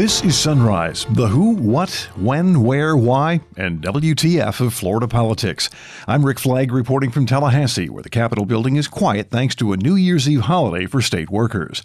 This is Sunrise, the who, what, when, where, why, and WTF of Florida politics. I'm Rick Flagg reporting from Tallahassee, where the Capitol building is quiet thanks to a New Year's Eve holiday for state workers.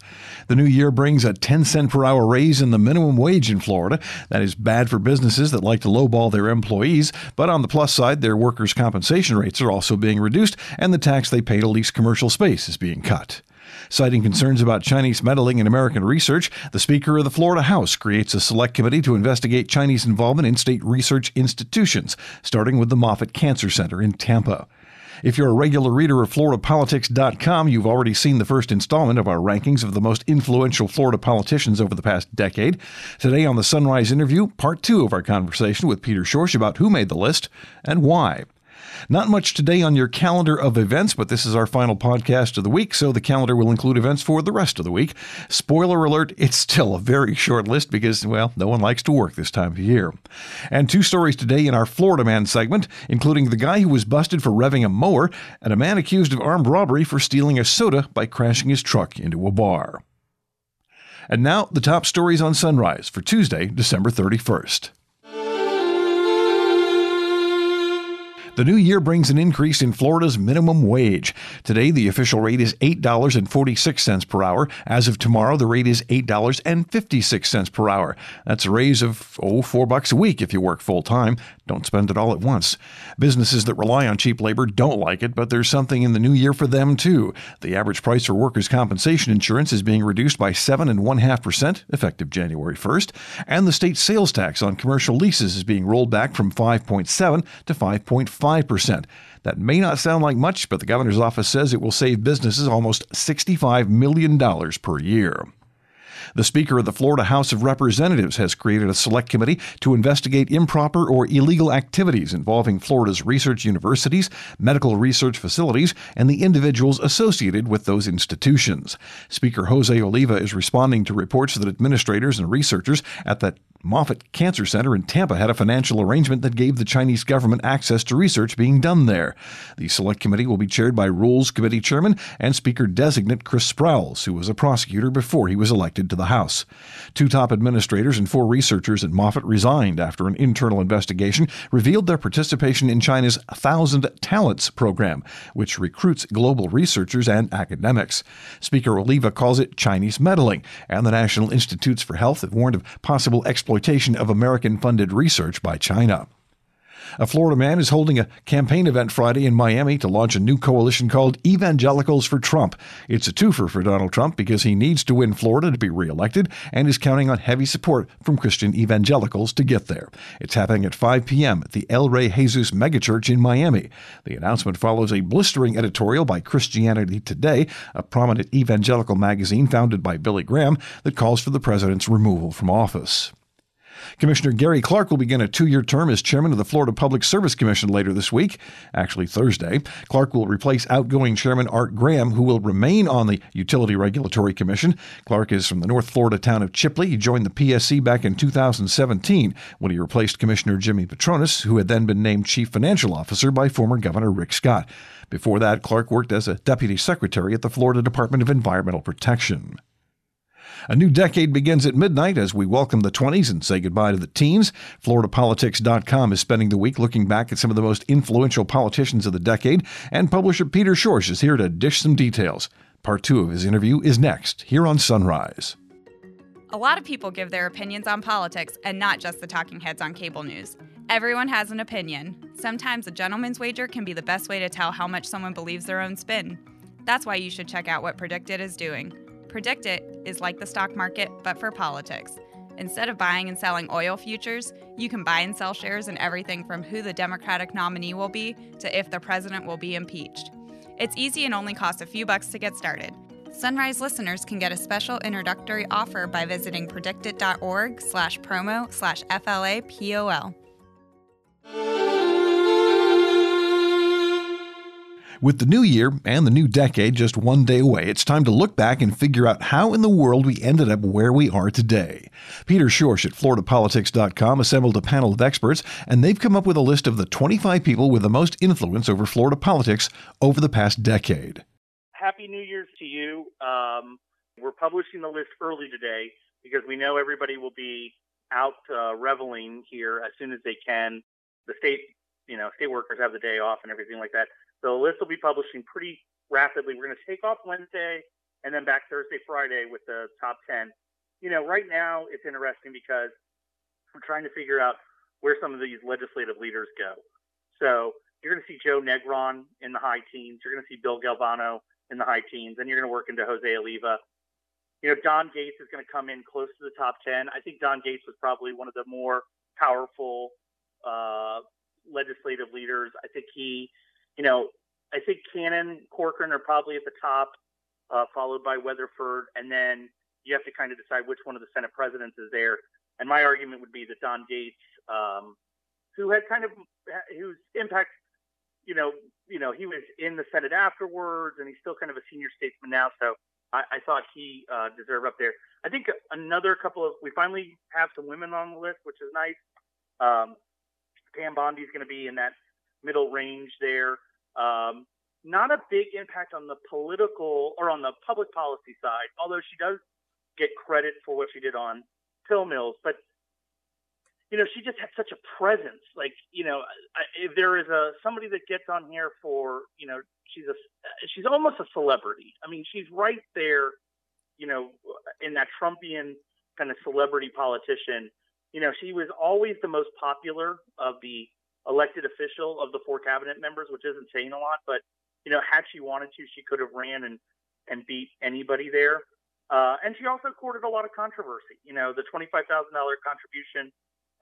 The new year brings a 10 cent per hour raise in the minimum wage in Florida. That is bad for businesses that like to lowball their employees, but on the plus side, their workers' compensation rates are also being reduced, and the tax they pay to lease commercial space is being cut. Citing concerns about Chinese meddling in American research, the Speaker of the Florida House creates a select committee to investigate Chinese involvement in state research institutions, starting with the Moffitt Cancer Center in Tampa. If you're a regular reader of FloridaPolitics.com, you've already seen the first installment of our rankings of the most influential Florida politicians over the past decade. Today on the Sunrise interview, part two of our conversation with Peter Schorsch about who made the list and why. Not much today on your calendar of events, but this is our final podcast of the week, so the calendar will include events for the rest of the week. Spoiler alert, it's still a very short list because, well, no one likes to work this time of year. And two stories today in our Florida Man segment, including the guy who was busted for revving a mower and a man accused of armed robbery for stealing a soda by crashing his truck into a bar. And now, the top stories on Sunrise for Tuesday, December 31st. The new year brings an increase in Florida's minimum wage. Today, the official rate is $8.46 per hour. As of tomorrow, the rate is $8.56 per hour. That's a raise of, oh, four bucks a week if you work full time. Don't spend it all at once. Businesses that rely on cheap labor don't like it, but there's something in the new year for them too. The average price for workers' compensation insurance is being reduced by seven and one half percent effective January 1st, and the state sales tax on commercial leases is being rolled back from 5.7 to 5.5 percent. That may not sound like much, but the governor's office says it will save businesses almost $65 million per year. The Speaker of the Florida House of Representatives has created a select committee to investigate improper or illegal activities involving Florida's research universities, medical research facilities, and the individuals associated with those institutions. Speaker Jose Oliva is responding to reports that administrators and researchers at the Moffitt Cancer Center in Tampa had a financial arrangement that gave the Chinese government access to research being done there. The select committee will be chaired by Rules Committee Chairman and Speaker designate Chris Sprowls, who was a prosecutor before he was elected to the House. Two top administrators and four researchers at Moffitt resigned after an internal investigation revealed their participation in China's Thousand Talents program, which recruits global researchers and academics. Speaker Oliva calls it Chinese meddling, and the National Institutes for Health have warned of possible exploitation exploitation of American funded research by China. A Florida man is holding a campaign event Friday in Miami to launch a new coalition called Evangelicals for Trump. It's a twofer for Donald Trump because he needs to win Florida to be reelected and is counting on heavy support from Christian evangelicals to get there. It's happening at 5 p.m. at the El Rey Jesus megachurch in Miami. The announcement follows a blistering editorial by Christianity Today, a prominent evangelical magazine founded by Billy Graham that calls for the president's removal from office. Commissioner Gary Clark will begin a two year term as chairman of the Florida Public Service Commission later this week, actually Thursday. Clark will replace outgoing chairman Art Graham, who will remain on the Utility Regulatory Commission. Clark is from the North Florida town of Chipley. He joined the PSC back in 2017 when he replaced Commissioner Jimmy Patronis, who had then been named Chief Financial Officer by former Governor Rick Scott. Before that, Clark worked as a deputy secretary at the Florida Department of Environmental Protection. A new decade begins at midnight as we welcome the 20s and say goodbye to the teens. FloridaPolitics.com is spending the week looking back at some of the most influential politicians of the decade, and publisher Peter Schorsch is here to dish some details. Part two of his interview is next, here on Sunrise. A lot of people give their opinions on politics and not just the talking heads on cable news. Everyone has an opinion. Sometimes a gentleman's wager can be the best way to tell how much someone believes their own spin. That's why you should check out what PredictIt is doing. PredictIt is like the stock market, but for politics. Instead of buying and selling oil futures, you can buy and sell shares in everything from who the Democratic nominee will be to if the president will be impeached. It's easy and only costs a few bucks to get started. Sunrise listeners can get a special introductory offer by visiting predictit.org slash promo slash FLAPOL. With the new year and the new decade just one day away, it's time to look back and figure out how in the world we ended up where we are today. Peter Schorsch at FloridaPolitics.com assembled a panel of experts, and they've come up with a list of the 25 people with the most influence over Florida politics over the past decade. Happy New Year's to you. Um, we're publishing the list early today because we know everybody will be out uh, reveling here as soon as they can. The state, you know, state workers have the day off and everything like that. So the list will be publishing pretty rapidly. We're going to take off Wednesday and then back Thursday, Friday with the top 10. You know, right now it's interesting because we're trying to figure out where some of these legislative leaders go. So you're going to see Joe Negron in the high teens. You're going to see Bill Galvano in the high teens. Then you're going to work into Jose Oliva. You know, Don Gaetz is going to come in close to the top 10. I think Don Gaetz was probably one of the more powerful uh, legislative leaders. I think he, you know, I think Cannon, Corcoran are probably at the top, uh, followed by Weatherford. And then you have to kind of decide which one of the Senate presidents is there. And my argument would be that Don Gaetz, um, who had kind of whose impact, you know, you know, he was in the Senate afterwards, and he's still kind of a senior statesman now. So I, I thought he uh, deserved up there. I think another couple of we finally have some women on the list, which is nice. Um, Pam Bondi is going to be in that middle range there. Um, not a big impact on the political or on the public policy side, although she does get credit for what she did on pill mills. But you know, she just had such a presence. Like, you know, if there is a somebody that gets on here for, you know, she's a she's almost a celebrity. I mean, she's right there, you know, in that Trumpian kind of celebrity politician. You know, she was always the most popular of the elected official of the four cabinet members, which isn't saying a lot, but you know, had she wanted to, she could have ran and and beat anybody there. Uh, and she also courted a lot of controversy. You know, the twenty-five thousand dollar contribution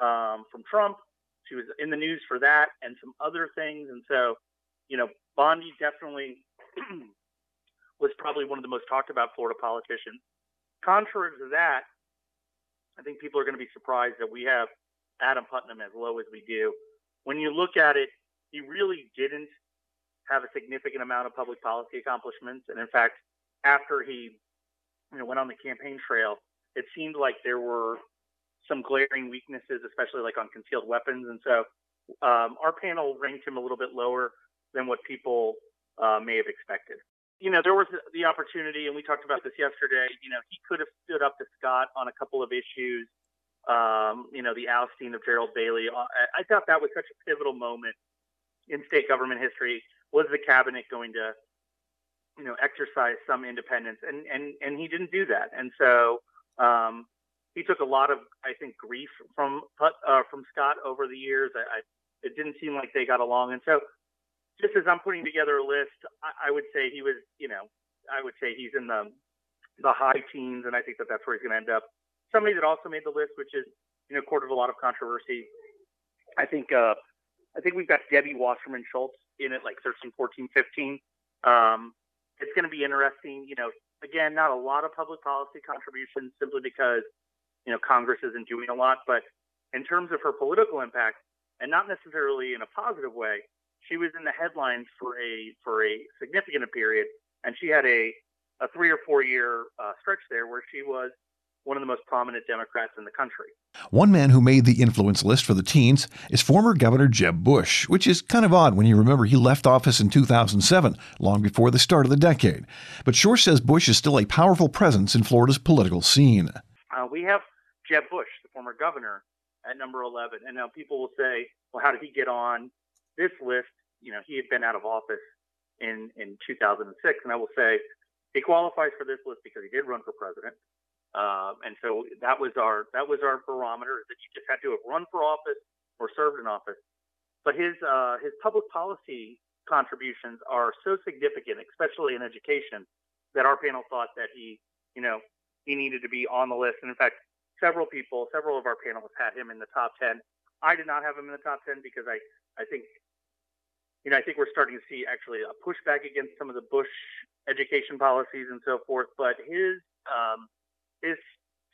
um, from Trump. She was in the news for that and some other things. And so, you know, Bondi definitely was probably one of the most talked about Florida politicians. Contrary to that, I think people are going to be surprised that we have Adam Putnam as low as we do. When you look at it, he really didn't have a significant amount of public policy accomplishments. And in fact, after he you know, went on the campaign trail, it seemed like there were some glaring weaknesses, especially like on concealed weapons. And so um, our panel ranked him a little bit lower than what people uh, may have expected. You know, there was the opportunity, and we talked about this yesterday. You know, he could have stood up to Scott on a couple of issues. Um, you know, the ousting of Gerald Bailey. Uh, I, I thought that was such a pivotal moment in state government history. Was the cabinet going to, you know, exercise some independence? And and and he didn't do that. And so, um, he took a lot of, I think, grief from uh, from Scott over the years. I, I, it didn't seem like they got along, and so just as I'm putting together a list, I, I would say he was, you know, I would say he's in the the high teens, and I think that that's where he's going to end up. Somebody that also made the list, which is, you know, courted a lot of controversy. I think, uh, I think we've got Debbie Wasserman Schultz in it, like 13, 14, 15. Um, it's going to be interesting. You know, again, not a lot of public policy contributions simply because you know Congress isn't doing a lot. But in terms of her political impact, and not necessarily in a positive way, she was in the headlines for a for a significant period, and she had a a three or four year uh, stretch there where she was one of the most prominent Democrats in the country. One man who made the influence list for the teens is former Governor Jeb Bush, which is kind of odd when you remember he left office in 2007, long before the start of the decade. But Schorsch says Bush is still a powerful presence in Florida's political scene. Uh, we have Jeb Bush, the former governor, at number 11. And now people will say, well, how did he get on this list? You know, he had been out of office in, in 2006. And I will say he qualifies for this list because he did run for president. Um, and so that was our that was our barometer that you just had to have run for office or served in office. But his uh, his public policy contributions are so significant, especially in education, that our panel thought that he, you know, he needed to be on the list. And in fact, several people, several of our panelists had him in the top 10. I did not have him in the top 10 because I, I think, you know, I think we're starting to see actually a pushback against some of the Bush education policies and so forth. But his, um, his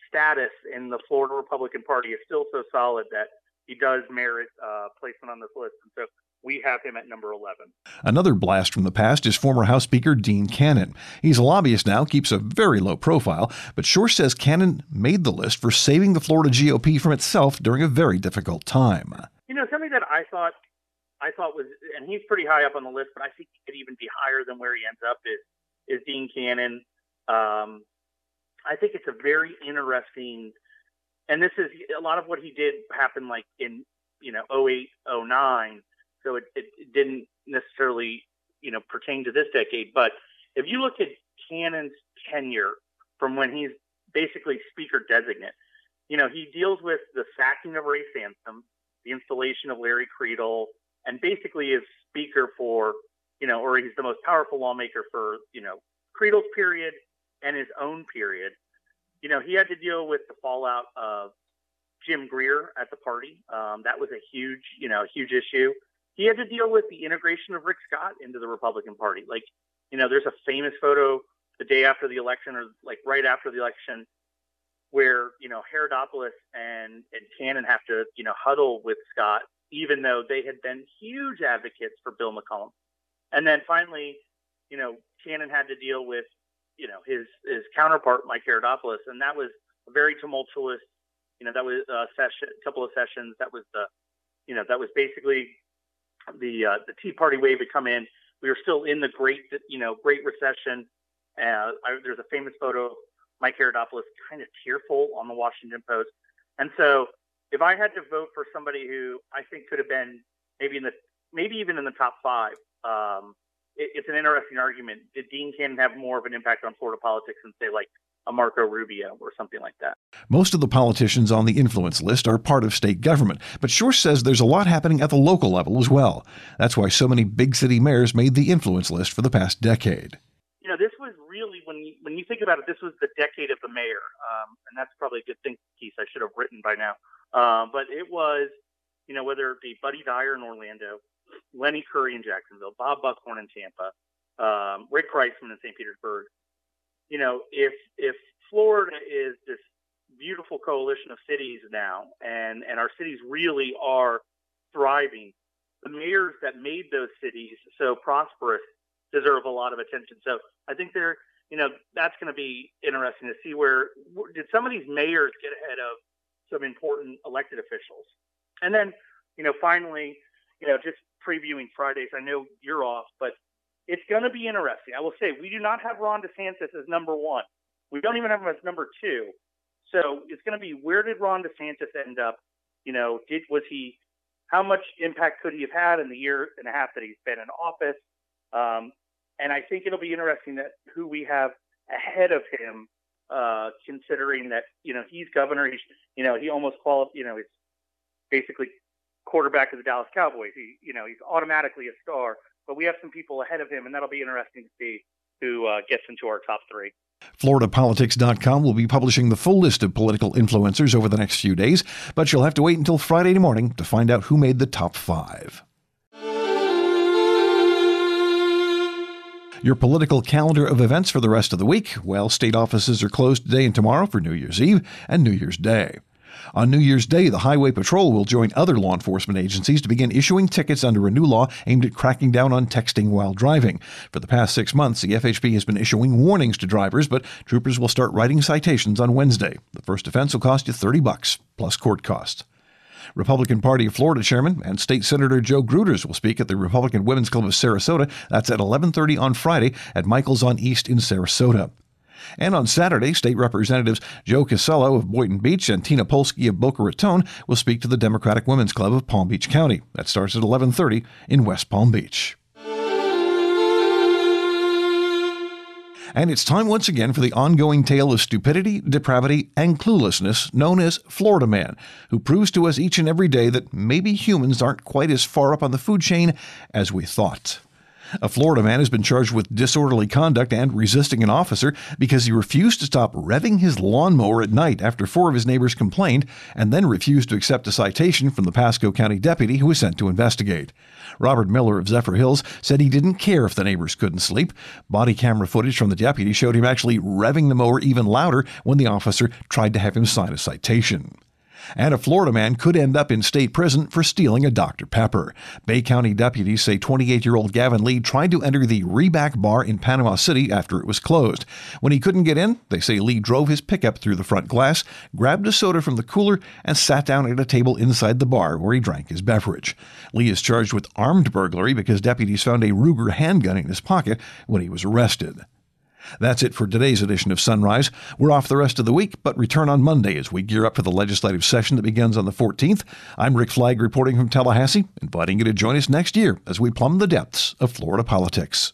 status in the Florida Republican Party is still so solid that he does merit uh, placement on this list. And so we have him at number 11. Another blast from the past is former House Speaker Dean Cannon. He's a lobbyist now, keeps a very low profile, but Schorsch says Cannon made the list for saving the Florida GOP from itself during a very difficult time. You know, something that I thought I thought was, and he's pretty high up on the list, but I think he could even be higher than where he ends up is is Dean Cannon. Um, I think it's a very interesting, and this is a lot of what he did happened like in you know 08, 09, so it, it, didn't necessarily you know pertain to this decade. But if you look at Cannon's tenure from when he's basically speaker designate, you know he deals with the sacking of Ray Sansom, the installation of Larry Cretul, and basically is speaker for you know, or he's the most powerful lawmaker for you know Cretul's period and his own period. You know, he had to deal with the fallout of Jim Greer at the party. Um, that was a huge, you know, huge issue. He had to deal with the integration of Rick Scott into the Republican Party. Like, you know, there's a famous photo the day after the election, or like right after the election, where you know Haridopolos and and Cannon have to you know huddle with Scott, even though they had been huge advocates for Bill McCollum. And then finally, you know, Cannon had to deal with you know his his counterpart Mike Haridopolos, and that was a very tumultuous. You know, that was a session, a couple of sessions. That was the, you know, that was basically the uh, the Tea Party wave had come in. We were still in the great, you know, Great Recession. Uh, I, there's a famous photo of Mike Haridopolos kind of tearful on the Washington Post. And so, if I had to vote for somebody who I think could have been maybe in the maybe even in the top five, um, it's an interesting argument. Did Dean Cannon have more of an impact on Florida politics than say like a Marco Rubio or something like that? Most of the politicians on the influence list are part of state government, but Schorsch says there's a lot happening at the local level as well. That's why so many big city mayors made the influence list for the past decade. You know, this was really when you, when you think about it, this was the decade of the mayor, um, and that's probably a good thing piece I should have written by now. Uh, but it was, you know, whether it be Buddy Dyer in Orlando, Lenny Curry in Jacksonville, Bob Buckhorn in Tampa, um, Rick Kriseman in St. Petersburg. You know, if if Florida is this beautiful coalition of cities now, and and our cities really are thriving, the mayors that made those cities so prosperous deserve a lot of attention. So I think they're, you know, that's going to be interesting to see where did some of these mayors get ahead of some important elected officials, and then, you know, finally, you know, just previewing Fridays. I know you're off, but it's going to be interesting. I will say we do not have Ron DeSantis as number one. We don't even have him as number two. So it's going to be where did Ron DeSantis end up? You know, did was he? How much impact could he have had in the year and a half that he's been in office? Um, and I think it'll be interesting that who we have ahead of him, uh, considering that you know he's governor. He's you know he almost qualified. You know he's basically quarterback of the Dallas Cowboys. He, you know, he's automatically a star. But we have some people ahead of him, and that'll be interesting to see who uh, gets into our top three. FloridaPolitics.com will be publishing the full list of political influencers over the next few days, but you'll have to wait until Friday morning to find out who made the top five. Your political calendar of events for the rest of the week? Well, state offices are closed today and tomorrow for New Year's Eve and New Year's Day. On New Year's Day, the Highway Patrol will join other law enforcement agencies to begin issuing tickets under a new law aimed at cracking down on texting while driving. For the past six months, the FHP has been issuing warnings to drivers, but troopers will start writing citations on Wednesday. The first offense will cost you 30 bucks plus court costs. Republican Party of Florida Chairman and State Senator Joe Gruters will speak at the Republican Women's Club of Sarasota. That's at 11:30 on Friday at Michael's on East in Sarasota. And on Saturday, State Representatives Joe Casello of Boynton Beach and Tina Polsky of Boca Raton will speak to the Democratic Women's Club of Palm Beach County. That starts at 11:30 in West Palm Beach. And it's time once again for the ongoing tale of stupidity, depravity, and cluelessness known as Florida Man, who proves to us each and every day that maybe humans aren't quite as far up on the food chain as we thought. A Florida man has been charged with disorderly conduct and resisting an officer because he refused to stop revving his lawnmower at night after four of his neighbors complained and then refused to accept a citation from the Pasco County deputy who was sent to investigate. Robert Miller of Zephyrhills said he didn't care if the neighbors couldn't sleep. Body camera footage from the deputy showed him actually revving the mower even louder when the officer tried to have him sign a citation and a Florida man could end up in state prison for stealing a Dr. Pepper. Bay County deputies say 28 year old Gavin Lee tried to enter the Reback Bar in Panama City after it was closed. When he couldn't get in, they say Lee drove his pickup through the front glass, grabbed a soda from the cooler, and sat down at a table inside the bar where he drank his beverage. Lee is charged with armed burglary because deputies found a Ruger handgun in his pocket when he was arrested. That's it for today's edition of Sunrise. We're off the rest of the week, but return on Monday as we gear up for the legislative session that begins on the 14th. I'm Rick Flagg reporting from Tallahassee, inviting you to join us next year as we plumb the depths of Florida politics.